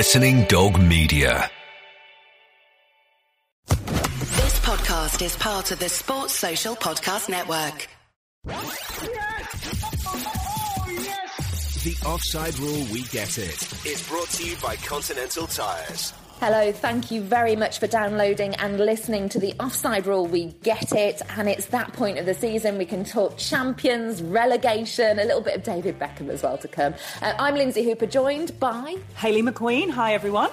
Listening Dog Media. This podcast is part of the Sports Social Podcast Network. Yes! Oh, yes! The offside rule, we get it. it. Is brought to you by Continental Tires. Hello, thank you very much for downloading and listening to the Offside Rule. We get it, and it's that point of the season. We can talk champions, relegation, a little bit of David Beckham as well to come. Uh, I'm Lynsey Hooper, joined by Hayley McQueen. Hi, everyone.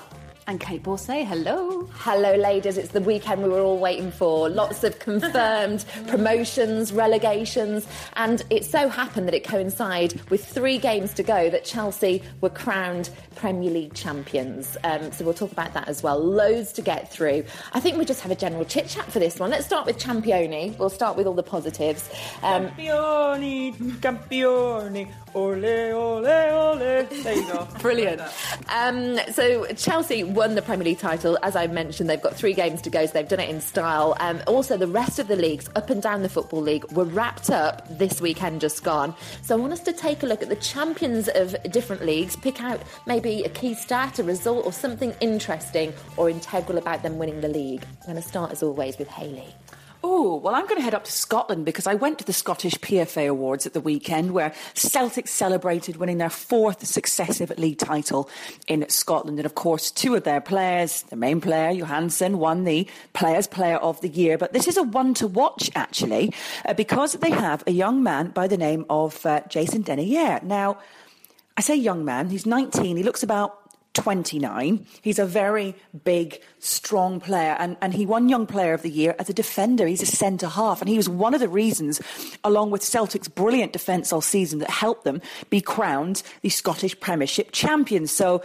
And Kait Borsay, hello. Hello, ladies. It's the weekend we were all waiting for. Lots of confirmed promotions, relegations, and it so happened that it coincided with three games to go that Chelsea were crowned Premier League champions. Um, so we'll talk about that as well. Loads to get through. I think we just have a general chit chat for this one. Let's start with Championi. We'll start with all the positives. Um, Campioni, campioni, ole, ole, ole. There you go. Brilliant. Um, so Chelsea won the Premier League title. As I mentioned, they've got three games to go, so they've done it in style. Um, also, the rest of the leagues up and down the Football League were wrapped up this weekend just gone. So I want us to take a look at the champions of different leagues, pick out maybe a key stat, a result, or something interesting or integral about them winning the league. I'm going to start, as always, with Hayley. Oh, well, I'm going to head up to Scotland because I went to the Scottish PFA Awards at the weekend where Celtic celebrated winning their fourth successive league title in Scotland. And of course, two of their players, the main player, Johansen, won the Players' Player of the Year. But this is a one to watch, actually, uh, because they have a young man by the name of uh, Jason Denayer. Now, I say young man, he's 19, he looks about 29. He's a very big, strong player, and, and he won Young Player of the Year as a defender. He's a centre half, and he was one of the reasons, along with Celtic's brilliant defence all season, that helped them be crowned the Scottish Premiership champions. So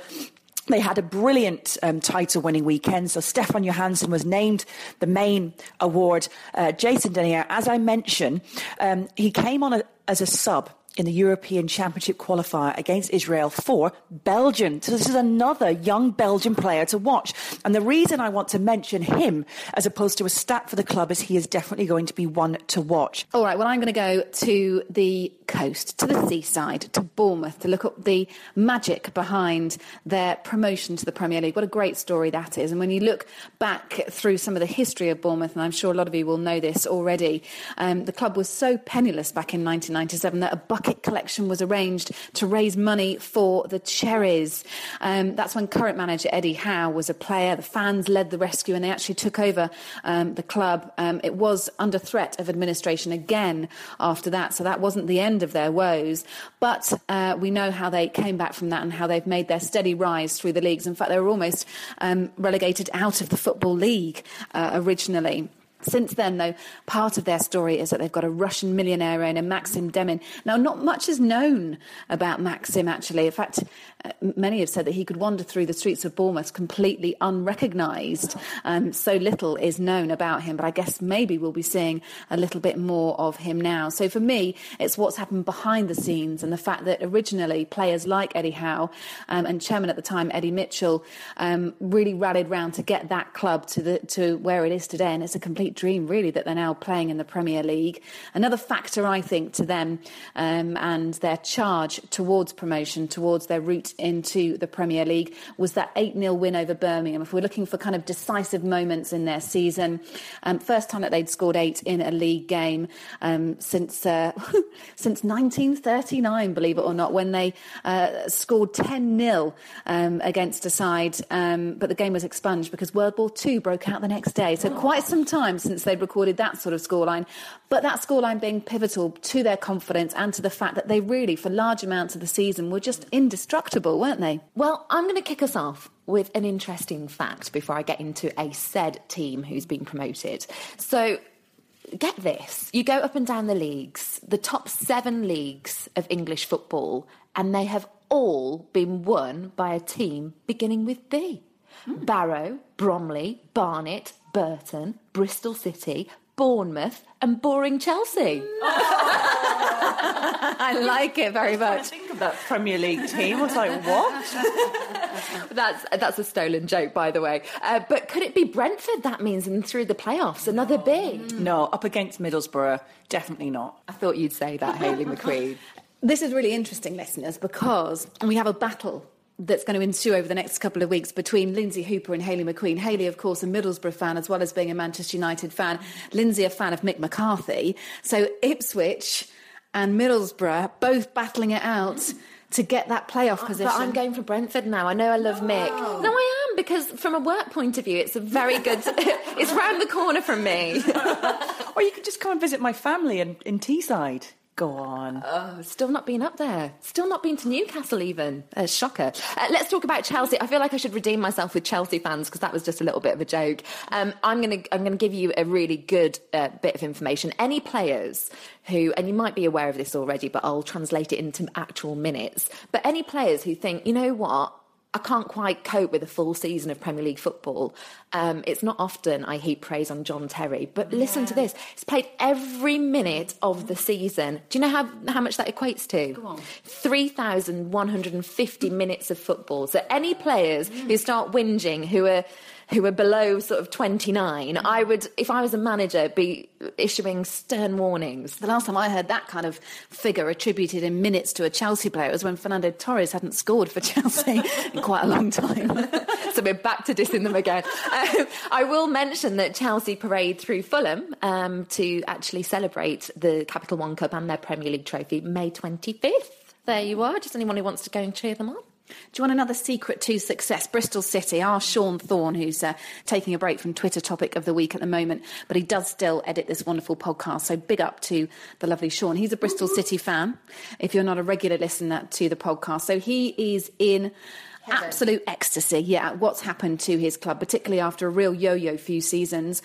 they had a brilliant um, title winning weekend. So Stefan Johansen was named the main award. Uh, Jason Denayer, as I mentioned, um, he came on a, as a sub in the European Championship qualifier against Israel for Belgium. So this is another young Belgian player to watch. And the reason I want to mention him as opposed to a stat for the club is he is definitely going to be one to watch. All right, well, I'm going to go to the coast, to the seaside, to Bournemouth to look at the magic behind their promotion to the Premier League. What a great story that is. And when you look back through some of the history of Bournemouth, and I'm sure a lot of you will know this already, um, the club was so penniless back in 1997 that a collection was arranged to raise money for the Cherries. Um, that's when current manager Eddie Howe was a player. The fans led the rescue and they actually took over um, the club. Um, it was under threat of administration again after that, so that wasn't the end of their woes. But uh, we know how they came back from that and how they've made their steady rise through the leagues. In fact, they were almost um, relegated out of the Football League uh, originally. Since then, though, part of their story is that they've got a Russian millionaire owner, Maxim Demin. Now, not much is known about Maxim, actually. In fact, uh, many have said that he could wander through the streets of Bournemouth completely unrecognised. Um, so little is known about him, but I guess maybe we'll be seeing a little bit more of him now. So for me, it's what's happened behind the scenes and the fact that originally players like Eddie Howe um, and chairman at the time, Eddie Mitchell, um, really rallied round to get that club to, the, to where it is today. And it's a complete dream, really, that they're now playing in the Premier League. Another factor, I think, to them um, and their charge towards promotion, towards their route into the Premier League, was that 8 0 win over Birmingham. If we're looking for kind of decisive moments in their season, um, first time that they'd scored eight in a league game um, since uh, since 1939, believe it or not, when they uh, scored 10 0 um, against a side, um, but the game was expunged because World War II broke out the next day. So quite some time since they'd recorded that sort of scoreline. But that scoreline being pivotal to their confidence and to the fact that they really, for large amounts of the season, were just indestructible, weren't they? Well, I'm going to kick us off with an interesting fact before I get into a said team who's been promoted. So, get this you go up and down the leagues, the top seven leagues of English football, and they have all been won by a team beginning with B. Hmm. Barrow, Bromley, Barnet, Burton, Bristol City, Bournemouth, and boring Chelsea. I like it very I much. think of that Premier League team. I was like, what? That's that's a stolen joke, by the way. Uh, but could it be Brentford? That means and through the playoffs, another big. No, up against Middlesbrough, definitely not. I thought you'd say that, Hayley McQueen. This is really interesting, listeners, because we have a battle that's going to ensue over the next couple of weeks between Lynsey Hooper and Hayley McQueen. Hayley, of course, a Middlesbrough fan as well as being a Manchester United fan. Lynsey, a fan of Mick McCarthy. So Ipswich and Middlesbrough both battling it out to get that playoff position. But I'm going for Brentford now. I know I love Mick. No, I am because from a work point of view, it's a very good. it's round the corner from me. Or you could just come and visit my family in, in Teesside. Go on. Oh, still not been up there. Still not been to Newcastle even. A shocker. Uh, let's talk about Chelsea. I feel like I should redeem myself with Chelsea fans because that was just a little bit of a joke. Um, I'm going to I'm going to give you a really good uh, bit of information. Any players who, and you might be aware of this already, but I'll translate it into actual minutes. But any players who think, you know what, I can't quite cope with a full season of Premier League football. Um, it's not often I heap praise on John Terry, but listen to this. He's played every minute of the season. Do you know how, how much that equates to? Go on. 3,150 minutes of football. So any players who start whinging, who are who are below sort of 29, I would, if I was a manager, be issuing stern warnings. The last time I heard that kind of figure attributed in minutes to a Chelsea player was when Fernando Torres hadn't scored for Chelsea in quite a long time. so we're back to dissing them again. Um, I will mention that Chelsea parade through Fulham um, to actually celebrate the Capital One Cup and their Premier League trophy May 25th. There you are. Just anyone who wants to go and cheer them on. Do you want another secret to success? Bristol City, our Sean Thorne, who's uh, taking a break from Twitter topic of the week at the moment, but he does still edit this wonderful podcast. So big up to the lovely Sean. He's a Bristol City fan, if you're not a regular listener to the podcast. So he is in. Absolute ecstasy, yeah, what's happened to his club, particularly after a real yo yo few seasons.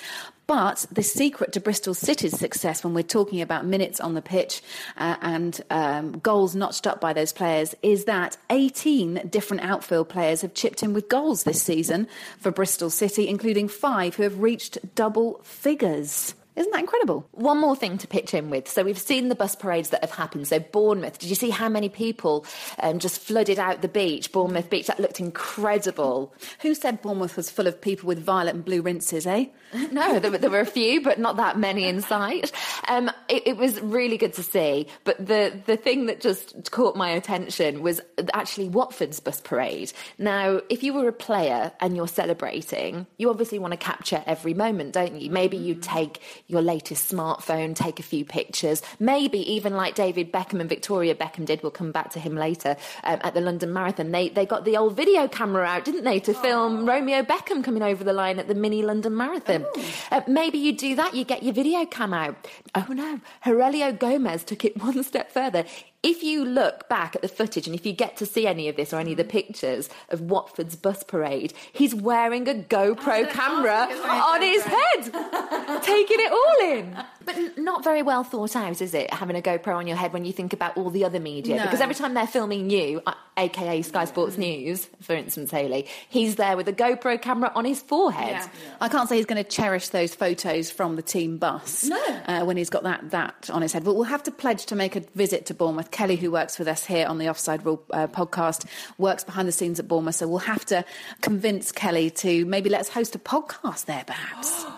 But the secret to Bristol City's success, when we're talking about minutes on the pitch uh, and um, goals notched up by those players, is that 18 different outfield players have chipped in with goals this season for Bristol City, including five who have reached double figures. Isn't that incredible? One more thing to pitch in with. So we've seen the bus parades that have happened. So Bournemouth, did you see how many people um, just flooded out the beach, Bournemouth Beach? That looked incredible. Who said Bournemouth was full of people with violet and blue rinses, eh? No, there, were- there were a few, but not that many in sight. Um, it, it was really good to see. But the, the thing that just caught my attention was actually Watford's bus parade. Now, if you were a player and you're celebrating, you obviously want to capture every moment, don't you? Maybe you take your latest smartphone, take a few pictures, maybe even like David Beckham and Victoria Beckham did. We'll come back to him later um, at the London Marathon. They they got the old video camera out, didn't they, to film Romeo Beckham coming over the line at the mini London Marathon. Uh, maybe you do that, you get your video cam out. Oh no, Heurelho Gomes took it one step further. If you look back at the footage and if you get to see any of this or any of the pictures of Watford's bus parade, he's wearing a GoPro camera on his head, taking it all in. But not very well thought out, is it? Having a GoPro on your head when you think about all the other media, No. because every time they're filming you, uh, aka Sky Sports News, for instance, Hayley, he's there with a GoPro camera on his forehead. I can't say he's going to cherish those photos from the team bus No. uh, when he's got that that on his head. But we'll have to pledge to make a visit to Bournemouth. Kelly, who works with us here on the Offside Rule uh, podcast, works behind the scenes at Bournemouth. So we'll have to convince Kelly to maybe let's host a podcast there, perhaps.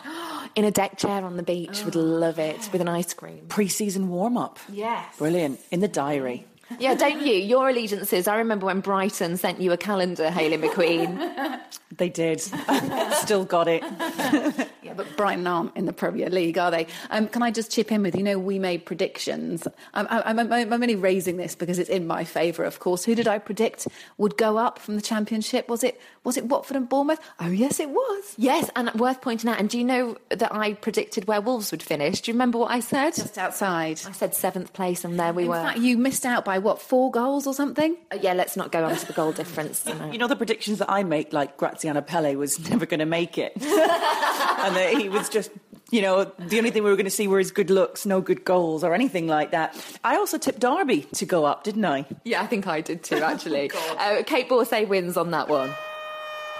In a deck chair on the beach, would oh, love it with an ice cream. Pre season warm up. Yes. Brilliant. In the diary. Yeah, don't you? Your allegiances. I remember when Brighton sent you a calendar, Hayley McQueen. They did. Still got it. Yeah, but Brighton aren't in the Premier League, are they? Um, can I just chip in with you know we made predictions. I'm, I'm, I'm, I'm only raising this because it's in my favour, of course. Who did I predict would go up from the Championship? Was it was it Watford and Bournemouth? Oh yes, it was. yes, and worth pointing out. And do you know that I predicted where Wolves would finish? Do you remember what I said? Just outside. I said seventh place, and there we were. In were. fact, you missed out by what four goals or something? Uh, yeah, let's not go on to the goal difference. you know. You know the predictions that I make, like Graziano Pelle was never going to make it, and that he was just, you know, the only thing we were going to see were his good looks, no good goals or anything like that. I also tipped Derby to go up, didn't I? Yeah, I think I did too, actually. uh, Kait Borsay wins on that one.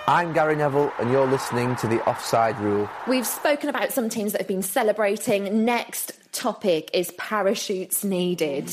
I'm Gary Neville, and you're listening to the Offside Rule. We've spoken about some teams that have been celebrating. Next, topic is parachutes needed.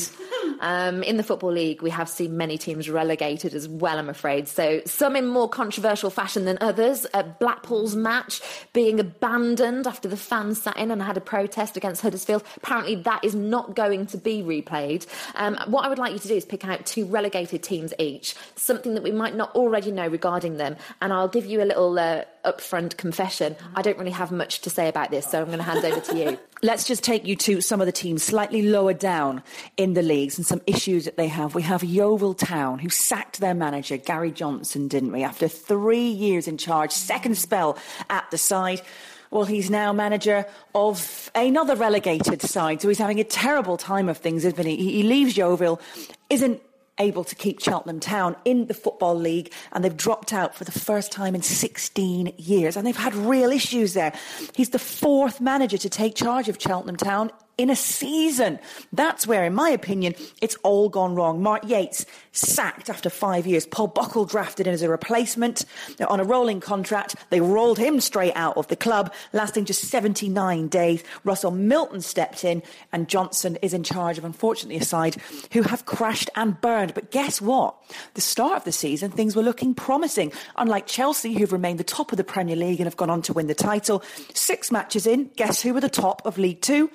Um, in the Football League, we have seen many teams relegated as well, I'm afraid. So, some in more controversial fashion than others. Blackpool's match being abandoned after the fans sat in and had a protest against Huddersfield. Apparently, that is not going to be replayed. Um, what I would like you to do is pick out two relegated teams each, something that we might not already know regarding them. And I'll give you a little uh, upfront confession. I don't really have much to say about this, so I'm going to hand over to you. Let's just take you to some of the teams slightly lower down in the leagues and some issues that they have. We have Yeovil Town, who sacked their manager, Gary Johnson, didn't we? After three years in charge, second spell at the side. Well, he's now manager of another relegated side, so he's having a terrible time of things, isn't he? He leaves Yeovil, isn't able to keep Cheltenham Town in the Football League, and they've dropped out for the first time in 16 years. And they've had real issues there. He's the fourth manager to take charge of Cheltenham Town in a season. That's where, in my opinion, it's all gone wrong. Mark Yates sacked after five years. Paul Buckle drafted in as a replacement on a rolling contract. They rolled him straight out of the club, lasting just 79 days. Russell Milton stepped in, and Johnson is in charge of, unfortunately, a side who have crashed and burned. But guess what? The start of the season, things were looking promising. Unlike Chelsea, who've remained the top of the Premier League and have gone on to win the title, six matches in, guess who were the top of League Two?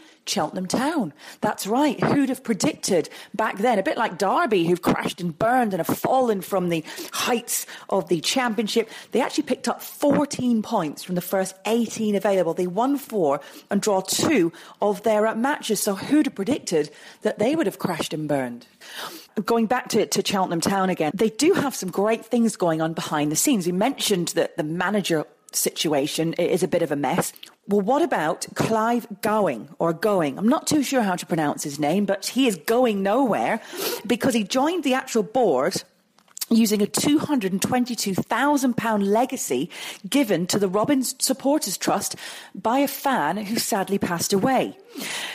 Cheltenham Town. That's right. Who'd have predicted back then? A bit like Derby, who've crashed and burned and have fallen from the heights of the championship. They actually picked up 14 points from the first 18 available. They won four and draw two of their uh, matches. So who'd have predicted that they would have crashed and burned? Going back to, to Cheltenham Town again, they do have some great things going on behind the scenes. We mentioned that the manager situation is a bit of a mess. Well, what about Clive Gowing or Going? I'm not too sure how to pronounce his name, but he is going nowhere because he joined the actual board using a £222,000 legacy given to the Robins Supporters Trust by a fan who sadly passed away.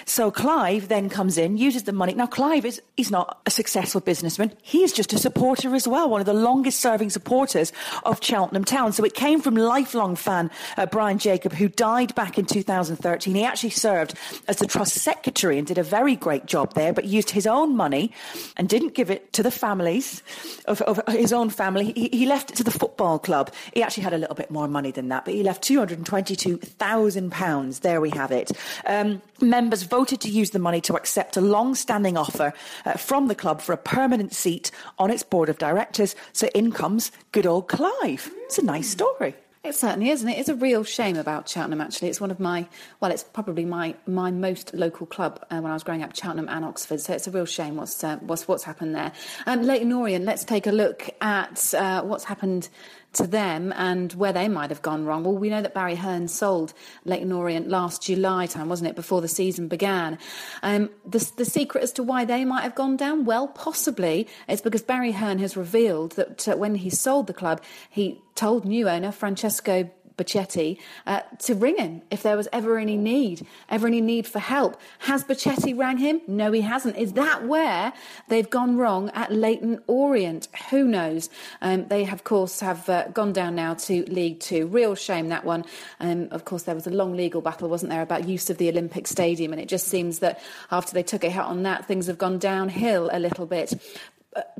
So Clive then comes in, uses the money. Now, Clive is he's not a successful businessman. He is just a supporter as well, one of the longest serving supporters of Cheltenham Town. So it came from lifelong fan uh, Brian Jacob, who died back in 2013. He actually served as the trust secretary and did a very great job there, but used his own money and didn't give it to the families of, of his own family. He, he left it to the football club. He actually had a little bit more money than that, but he left £222,000. There we have it. Um, members voted to use the money to accept a long standing offer uh, from the club for a permanent seat on its board of directors. So in comes good old Clive. It's a nice story. It certainly is, and it is a real shame about Cheltenham. Actually, it's one of my well, it's probably my my most local club uh, when I was growing up, Cheltenham and Oxford. So it's a real shame what's uh, what's what's happened there. Um, Leyton Orient. Let's take a look at uh, what's happened to them and where they might have gone wrong. Well, we know that Barry Hearn sold Leyton Orient last July time, wasn't it, before the season began. Um, the, the secret as to why they might have gone down, well, possibly it's because Barry Hearn has revealed that uh, when he sold the club, he told new owner Francesco Becchetti uh, to ring him if there was ever any need, ever any need for help. Has Becchetti rang him? No, he hasn't. Is that where they've gone wrong at Leyton Orient? Who knows? Um, they, of course, have uh, gone down now to League Two. Real shame that one. Um, of course, there was a long legal battle, wasn't there, about use of the Olympic Stadium, and it just seems that after they took a hit on that, things have gone downhill a little bit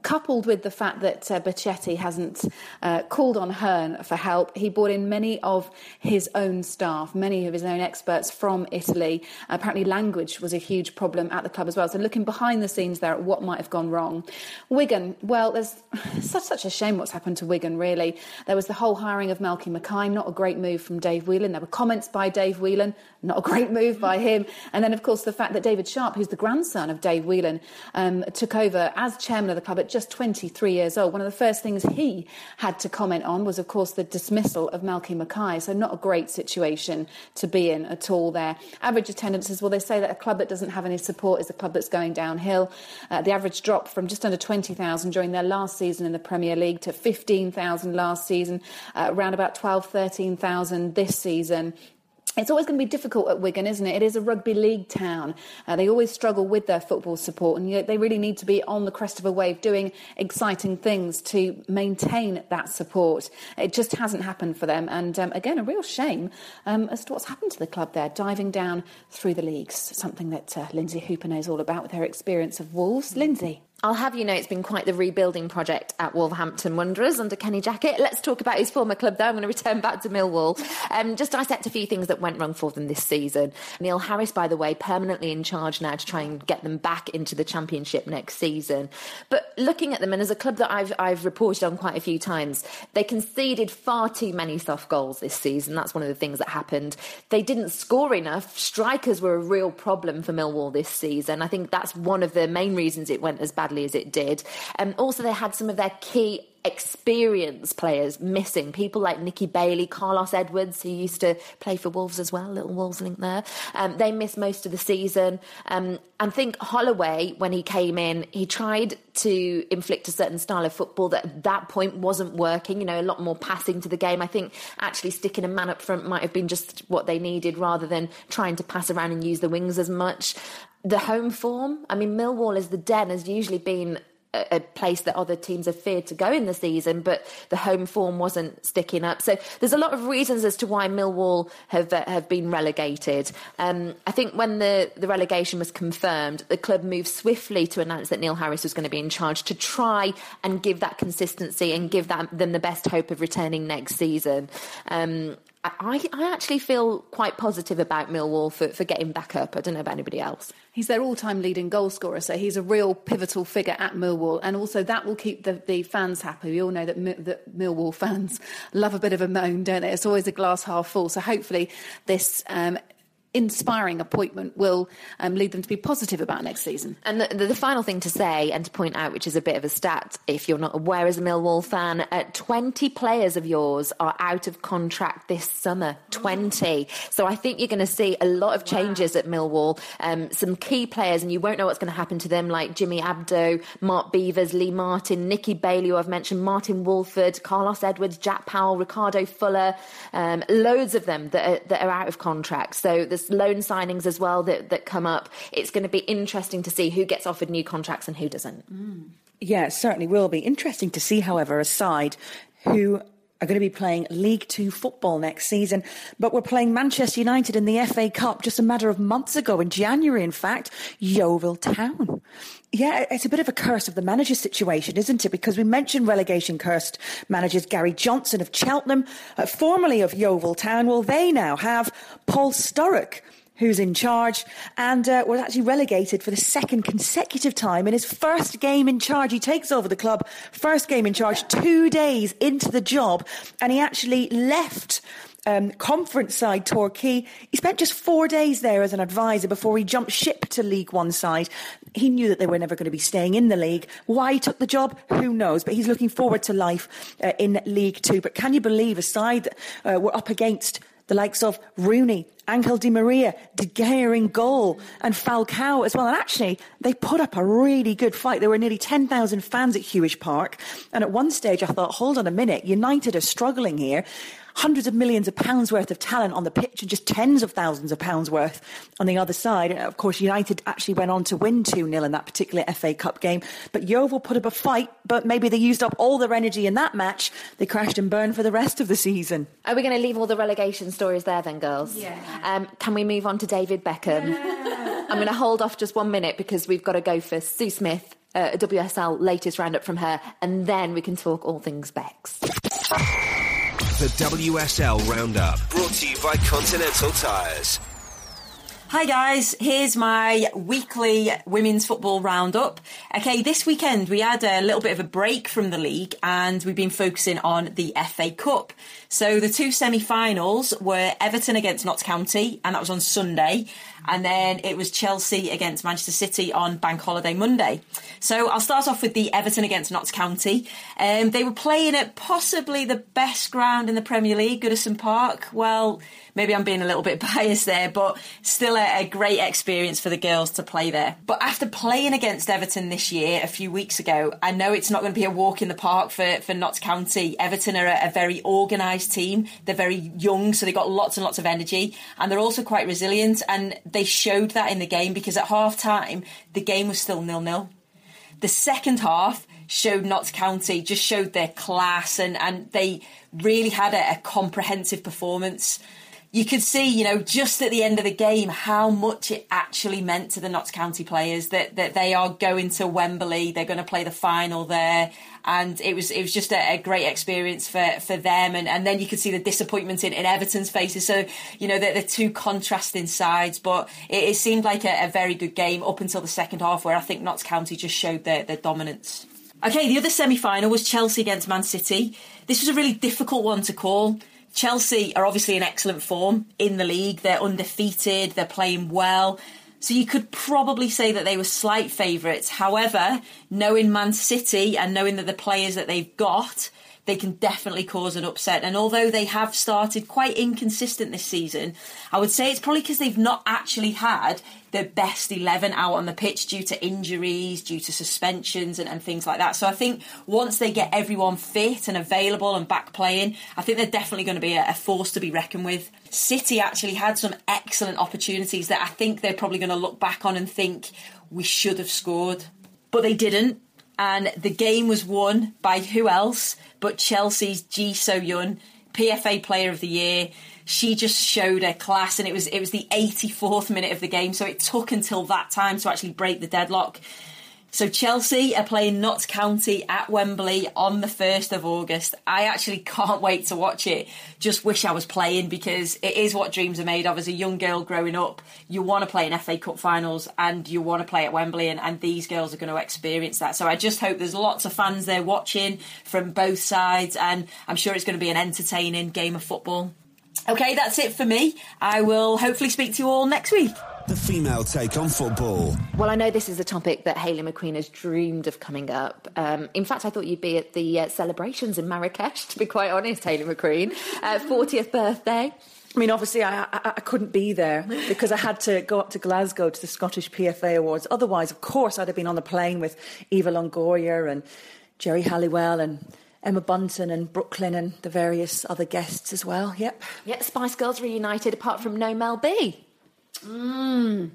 coupled with the fact that uh, Becchetti hasn't uh, called on Hearn for help, he brought in many of his own staff, many of his own experts from Italy. Apparently, language was a huge problem at the club as well. So, looking behind the scenes there at what might have gone wrong. Wigan, well, there's such, such a shame what's happened to Wigan, really. There was the whole hiring of Malky Mackay, not a great move from Dave Whelan. There were comments by Dave Whelan, not a great move by him. And then, of course, the fact that David Sharpe, who's the grandson of Dave Whelan, um, took over as chairman of the club at just 23 years old. One of the first things he had to comment on was, of course, the dismissal of Malky Mackay. So, not a great situation to be in at all there. Average attendances, well, they say that a club that doesn't have any support is a club that's going downhill. Uh, the average drop from just under 20,000 during their last season in the Premier League to 15,000 last season, uh, around about 12, 13,000 this season it's always going to be difficult at Wigan, isn't it? It is a rugby league town. Uh, they always struggle with their football support, and you know, they really need to be on the crest of a wave doing exciting things to maintain that support. It just hasn't happened for them, and um, again, a real shame um, as to what's happened to the club there, diving down through the leagues, something that uh, Lynsey Hooper knows all about with her experience of Wolves. Lynsey. I'll have you know it's been quite the rebuilding project at Wolverhampton Wanderers under Kenny Jackett. Let's talk about his former club though. I'm going to return back to Millwall. Um, just dissect a few things that went wrong for them this season. Neil Harris, by the way, permanently in charge now to try and get them back into the championship next season. But looking at them, and as a club that I've, I've reported on quite a few times, they conceded far too many soft goals this season. That's one of the things that happened. They didn't score enough. Strikers were a real problem for Millwall this season. I think that's one of the main reasons it went as badly badly as it did. Um, also, they had some of their key experience players missing. People like Nicky Bailey, Carlos Edwards, who used to play for Wolves as well, little Wolves link there. Um, they missed most of the season. Um, and think Holloway, when he came in, he tried to inflict a certain style of football that at that point wasn't working, you know, a lot more passing to the game. I think actually sticking a man up front might have been just what they needed rather than trying to pass around and use the wings as much the home form. I mean, Millwall as the den has usually been a, place that other teams have feared to go in the season, but the home form wasn't sticking up. So there's a lot of reasons as to why Millwall have uh, have been relegated. Um, I think when the, the relegation was confirmed, the club moved swiftly to announce that Neil Harris was going to be in charge to try and give that consistency and give that, them the best hope of returning next season. Um, I, I actually feel quite positive about Millwall for, for getting back up. I don't know about anybody else. He's their all-time leading goal scorer, so he's a real pivotal figure at Millwall, and also that will keep the, the fans happy. We all know that, that Millwall fans love a bit of a moan, don't they? It's always a glass half full. So hopefully, this um, inspiring appointment will um, lead them to be positive about next season. And the, the, the, final thing to say and to point out, which is a bit of a stat, if you're not aware as a Millwall fan, uh, 20 players of yours are out of contract this summer. 20. So I think you're going to see a lot of changes wow. at Millwall. Um, some key players, and you won't know what's going to happen to them, like Jimmy Abdou, Mark Beevers, Lee Martin, Nicky Bailey, who I've mentioned, Martyn Woolford, Carlos Edwards, Jack Powell, Ricardo Fuller, um, loads of them that are, that are out of contract. So there's loan signings as well that, that come up. It's going to be interesting to see who gets offered new contracts and who doesn't. Mm. Yeah, certainly will be. Interesting to see, however, a side who are going to be playing League Two football next season. But we're playing Manchester United in the FA Cup just a matter of months ago, in January, in fact, Yeovil Town. Yeah, it's a bit of a curse of the manager situation, isn't it? Because we mentioned relegation cursed managers Gary Johnson of Cheltenham, uh, formerly of Yeovil Town. Well, they now have Paul Sturrock who's in charge, and uh, was actually relegated for the second consecutive time in his first game in charge. He takes over the club, first game in charge, two days into the job, and he actually left. Um, conference side Torquay. He spent just four days there as an advisor before he jumped ship to League One side. He knew that they were never going to be staying in the league. Why he took the job, who knows? But he's looking forward to life uh, in League Two. But can you believe a side that uh, were up against the likes of Rooney, Angel Di Maria, De Gea in goal, and Falcao as well. And actually, they put up a really good fight. There were nearly 10,000 fans at Huish Park. And at one stage, I thought, hold on a minute, United are struggling here hundreds of millions of pounds worth of talent on the pitch and just tens of thousands of pounds worth on the other side. And of course, United actually went on to win 2 0 in that particular FA Cup game. But Yeovil put up a fight, but maybe they used up all their energy in that match. They crashed and burned for the rest of the season. Are we going to leave all the relegation stories there then, girls? Yeah. Um, can we move on to David Beckham? Yeah. I'm going to hold off just one minute because we've got to go for Sue Smith. Uh, WSL latest roundup from her, and then we can talk all things Becks. The WSL Roundup, brought to you by Continental Tires. Hi guys, here's my weekly women's football roundup. Okay, this weekend we had a little bit of a break from the league and we've been focusing on the FA Cup. So the two semi-finals were Everton against Notts County and that was on Sunday and then it was Chelsea against Manchester City on Bank Holiday Monday. So I'll start off with the Everton against Notts County. Um, they were playing at possibly the best ground in the Premier League, Goodison Park. Well, maybe I'm being a little bit biased there, but still a, a great experience for the girls to play there. But after playing against Everton this year, a few weeks ago, I know it's not going to be a walk in the park for, for Notts County. Everton are a, a very organised team. They're very young, so they've got lots and lots of energy, and they're also quite resilient. And they showed that in the game because at half time, the game was still nil nil. The second half showed Notts County, just showed their class, and, and they really had a, a comprehensive performance you could see, you know, just at the end of the game, how much it actually meant to the Notts County players that, that they are going to Wembley, they're going to play the final there, and it was it was just a, a great experience for, for them. And, and then you could see the disappointment in, in Everton's faces. So you know, they're, they're two contrasting sides, but it, it seemed like a, a, very good game up until the second half, where I think Notts County just showed their, their dominance. Okay, the other semi final was Chelsea against Man City. This was a really difficult one to call. Chelsea are obviously in excellent form in the league. They're undefeated, they're playing well. So you could probably say that they were slight favourites. However, knowing Man City and knowing that the players that they've got, they can definitely cause an upset. And although they have started quite inconsistent this season, I would say it's probably because they've not actually had the best 11 out on the pitch due to injuries, due to suspensions, and, and things like that. So I think once they get everyone fit and available and back playing, I think they're definitely going to be a, a force to be reckoned with. City actually had some excellent opportunities that I think they're probably going to look back on and think we should have scored, but they didn't and the game was won by who else but Chelsea's Ji So-yun, PFA Player of the Year. She just showed her class, and it was it was the 84th minute of the game, so it took until that time to actually break the deadlock. So Chelsea are playing Notts County at Wembley on the 1st of August. I actually can't wait to watch it. Just wish I was playing because it is what dreams are made of. As a young girl growing up, you want to play in FA Cup finals and you want to play at Wembley and, and these girls are going to experience that. So I just hope there's lots of fans there watching from both sides and I'm sure it's going to be an entertaining game of football. Okay, that's it for me. I will hopefully speak to you all next week. The female take on football. Well, I know this is a topic that Hayley McQueen has dreamed of coming up. Um, in fact, I thought you'd be at the uh, celebrations in Marrakesh, to be quite honest, Hayley McQueen. Uh, 40th birthday. I mean, obviously, I, I, I, couldn't be there because I had to go up to Glasgow to the Scottish PFA Awards. Otherwise, of course, I'd have been on the plane with Eva Longoria and Geri Halliwell and Emma Bunton and Brooklyn and the various other guests as well. Yep. Yeah, Spice Girls reunited apart from no Mel B. Mm.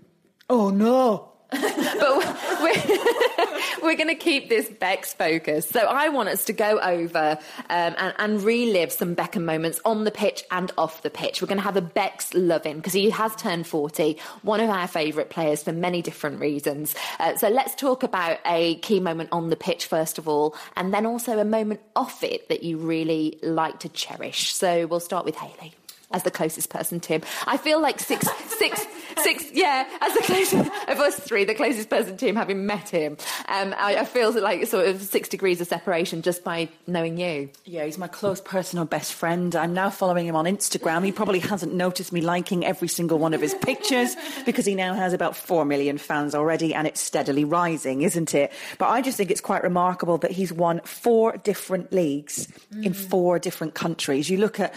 Oh no. but we're, we're going to keep this Beck's focus. So I want us to go over um, and, and, relive some Beckham moments on the pitch and off the pitch. We're going to have a Beck's loving because he has turned 40, one of our favourite players for many different reasons. Uh, so let's talk about a key moment on the pitch first of all, and then also a moment off it that you really like to cherish. So we'll start with Hayley as the closest person to him. I feel like six, six, six. Yeah, as the closest of us three, the closest person to him, having met him. Um, I, I, feel like sort of six degrees of separation just by knowing you. Yeah, he's my close personal best friend. I'm now following him on Instagram. He probably hasn't noticed me liking every single one of his pictures because he now has about four million fans already, and it's steadily rising, isn't it? But I just think it's quite remarkable that he's won four different leagues mm. in four different countries. You look at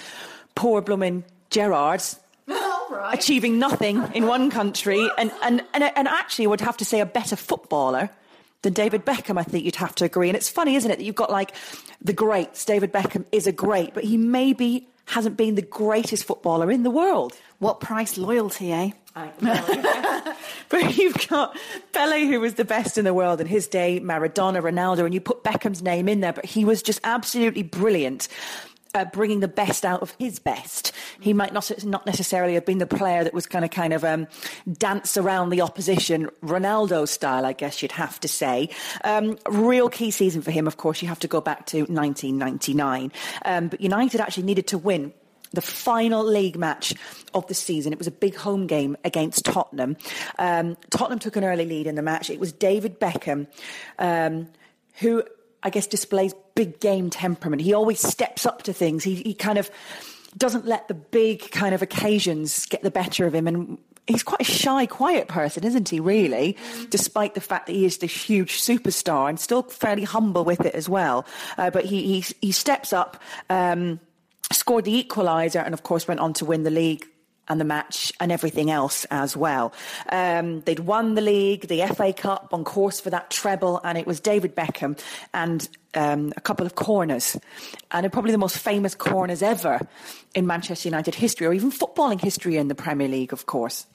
poor blooming Gerrard right. achieving nothing in one country and, and, and, and actually would have to say a better footballer than David Beckham, I think you'd have to agree. And it's funny, isn't it, that you've got like the greats. David Beckham is a great, but he maybe hasn't been the greatest footballer in the world. What price loyalty, eh? but you've got Pele, who was the best in the world in his day, Maradona, Ronaldo, and you put Beckham's name in there, but he was just absolutely brilliant uh, bringing the best out of his best. He might not not necessarily have been the player that was going to kind of um, dance around the opposition, Ronaldo style, I guess you'd have to say. Um, real key season for him, of course. You have to go back to 1999, um, but United actually needed to win the final league match of the season. It was a big home game against Tottenham. Um, Tottenham took an early lead in the match. It was David Beckham um, who I guess, displays big game temperament. He always steps up to things. He, he kind of doesn't let the big kind of occasions get the better of him. And he's quite a shy, quiet person, isn't he, really? Despite the fact that he is this huge superstar and still fairly humble with it as well. Uh, but he, he, he steps up, um, scored the equaliser, and of course went on to win the league and the match and everything else as well. Um, they'd won the league, the FA Cup, on course for that treble, and it was David Beckham and um, a couple of corners, and probably the most famous corners ever in Manchester United history, or even footballing history in the Premier League, of course.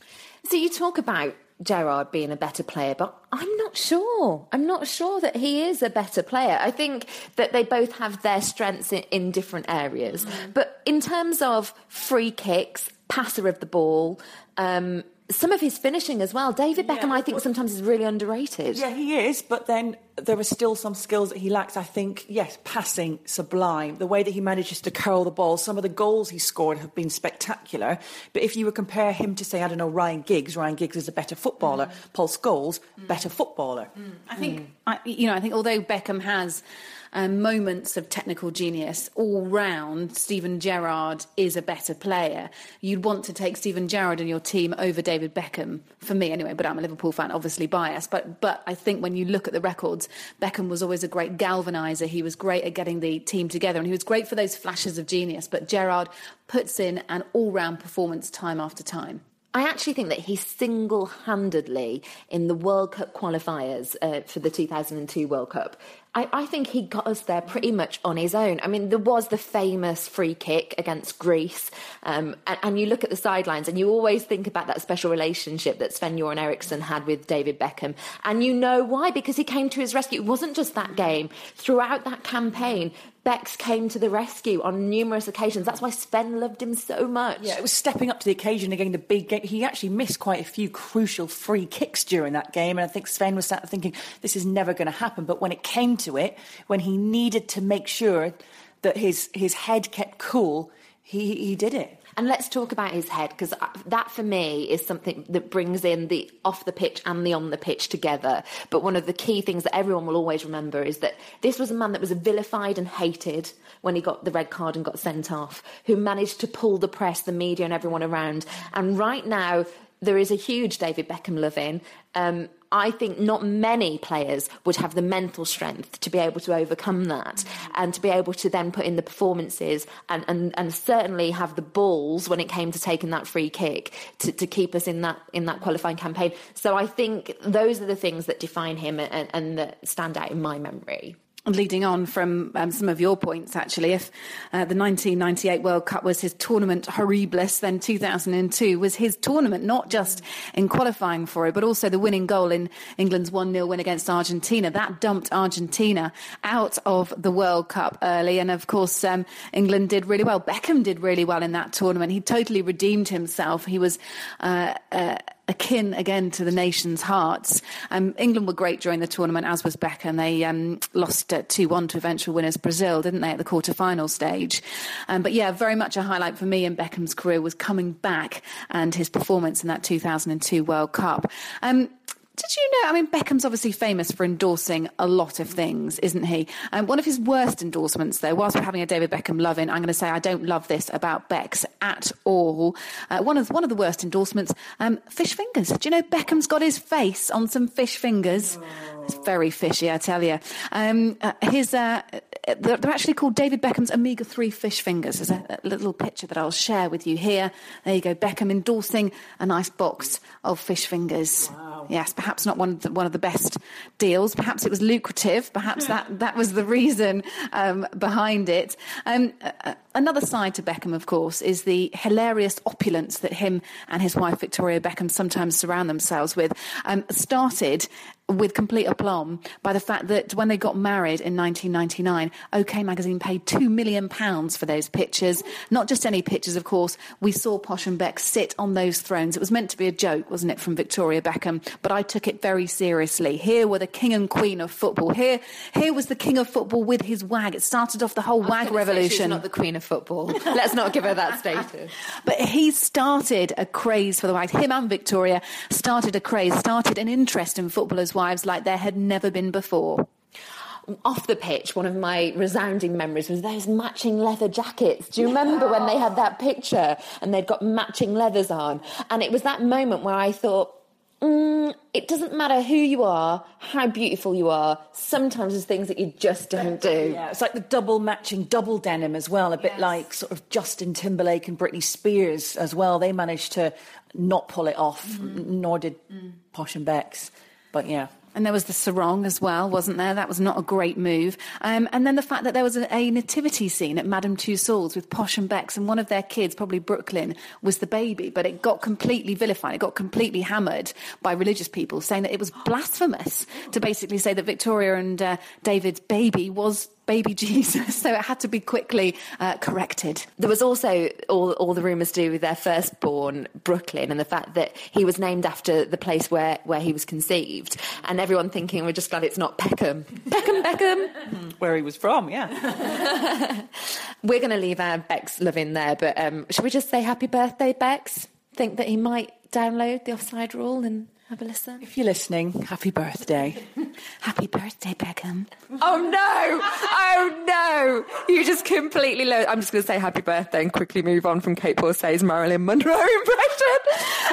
So you talk about Gerrard being a better player, but I'm not sure. I'm not sure that he is a better player. I think that they both have their strengths in, in different areas. But in terms of free kicks, passer of the ball, um, some of his finishing as well. David Beckham, I think, sometimes is really underrated. Yeah, he is, but then there are still some skills that he lacks. I think, yes, passing, sublime. The way that he manages to curl the ball, some of the goals he scored have been spectacular. But if you would compare him to, say, I don't know, Ryan Giggs, Ryan Giggs is a better footballer. Paul Scholes, better footballer. I think, I, you know, I think although Beckham has um, moments of technical genius all round, Steven Gerrard is a better player. You'd want to take Steven Gerrard and your team over David Beckham, for me anyway. But I'm a Liverpool fan, obviously biased. But but I think when you look at the records, Beckham was always a great galvaniser. He was great at getting the team together, and he was great for those flashes of genius. But Gerrard puts in an all-round performance time after time. I actually think that he single handedly, in the World Cup qualifiers uh, for the 2002 World Cup, I, I, think he got us there pretty much on his own. I mean, there was the famous free kick against Greece, um, and, and, you look at the sidelines and you always think about that special relationship that Sven Göran Eriksson had with David Beckham. And you know why? Because he came to his rescue. It wasn't just that game. Throughout that campaign, Bex came to the rescue on numerous occasions. That's why Sven loved him so much. Yeah, it was stepping up to the occasion again. The big game. He actually missed quite a few crucial free kicks during that game, and I think Sven was sat thinking this is never going to happen. But when it came to it, when he needed to make sure that his his head kept cool, he he did it. And let's talk about his head because that for me is something that brings in the off the pitch and the on the pitch together. But one of the key things that everyone will always remember is that this was a man that was vilified and hated when he got the red card and got sent off, who managed to pull the press, the media, and everyone around. And right now, there is a huge David Beckham loving. Um, I think not many players would have the mental strength to be able to overcome that and to be able to then put in the performances and, and, and certainly have the balls when it came to taking that free kick to, to keep us in that in that qualifying campaign. So I think those are the things that define him and, and that stand out in my memory leading on from um, some of your points, actually, if uh, the 1998 World Cup was his tournament horribilis, then 2002 was his tournament, not just in qualifying for it, but also the winning goal in England's 1 0 win against Argentina. That dumped Argentina out of the World Cup early. And of course, um, England did really well. Beckham did really well in that tournament. He totally redeemed himself. He was. Uh, uh, akin again to the nation's hearts. Um, England were great during the tournament, as was Beckham. They um, lost 2 1 to eventual winners Brazil, didn't they, at the quarter final stage? Um, but yeah, very much a highlight for me in Beckham's career was coming back and his performance in that 2002 World Cup. Did you know? I mean, Beckham's obviously famous for endorsing a lot of things, isn't he? And one of his worst endorsements, though, whilst we're having a David Beckham loving, I'm going to say I don't love this about Becks at all. Uh, one of one of the worst endorsements, um, fish fingers. Do you know Beckham's got his face on some fish fingers? Oh. It's very fishy, I tell you. Um, uh, his uh, they're, actually called David Beckham's omega three fish fingers. There's a, a little picture that I'll share with you here. There you go, Beckham endorsing a nice box of fish fingers. Wow. Yes, perhaps not one of the, one of the best deals. Perhaps it was lucrative. Perhaps that, that was the reason um, behind it. Um, uh, another side to Beckham, of course, is the hilarious opulence that him and his wife Victoria Beckham sometimes surround themselves with. Um, started with complete aplomb by the fact that when they got married in 1999, OK Magazine paid £2 million for those pictures. Not just any pictures, of course. We saw Posh and Beck sit on those thrones. It was meant to be a joke, wasn't it, from Victoria Beckham? But I took it very seriously. Here were the king and queen of football. Here, here was the king of football with his wag. It started off the whole wag revolution. She's not the queen of football. Let's not give her that status. but he started a craze for the wag. Him and Victoria started a craze, started an interest in footballers' wives like there had never been before. off the pitch, one of my resounding memories was those matching leather jackets. Do you remember when they had that picture and they'd got matching leathers on? And it was that moment where I thought, mm, it doesn't matter who you are, how beautiful you are. Sometimes there's things that you just don't do. Yeah, it's like the double matching double denim as well, a bit like sort of Justin Timberlake and Britney Spears as well. They managed to not pull it off, n- nor did Posh and Becks. But yeah. And there was the sarong as well, wasn't there? That was not a great move. Um, and then the fact that there was a, a nativity scene at Madame Tussauds with Posh and Becks, and one of their kids, probably Brooklyn, was the baby. But it got completely vilified. It got completely hammered by religious people, saying that it was blasphemous to basically say that Victoria and uh, David's baby was baby Jesus. So it had to be quickly uh, corrected. There was also all, all the rumours to do with their firstborn, Brooklyn, and the fact that he was named after the place where, where he was conceived. And everyone thinking, we're just glad it's not Peckham. Peckham, Peckham. Where he was from, yeah. We're going to leave our Bex love in there, but um, should we just say happy birthday, Bex? Think that he might download the offside rule and have a listen? if you're listening, happy birthday. Happy birthday, Beckham. Oh no! Oh no! You just completely lo- I'm just going to say happy birthday and quickly move on from Kait Borsay's Marilyn Monroe impression.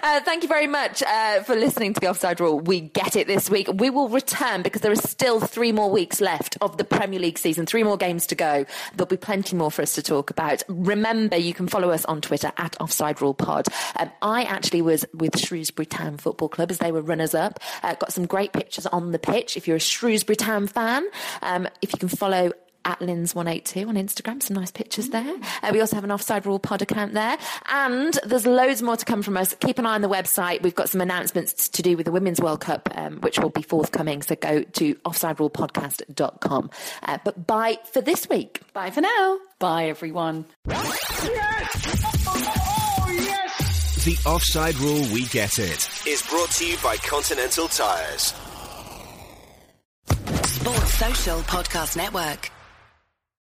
Uh, thank you very much uh, for listening to the Offside Rule. We get it this week. We will return because there are still three more weeks left of the Premier League season, three more games to go. There'll be plenty more for us to talk about. Remember, you can follow us on Twitter at Offside Rule Pod. Um, I actually was with Shrewsbury Town Football Club as they were runners up. Uh, got some great pictures on the pitch. If you're a Shrewsbury Town fan, um, if you can follow at Lins182 on Instagram. Some nice pictures there. Uh, we also have an Offside Rule pod account there. And there's loads more to come from us. Keep an eye on the website. We've got some announcements to do with the Women's World Cup, um, which will be forthcoming. So go to offsiderulepodcast.com. Uh, but bye for this week. Bye for now. Bye, everyone. The Offside Rule We Get It is brought to you by Continental Tires. Sports Social Podcast Network.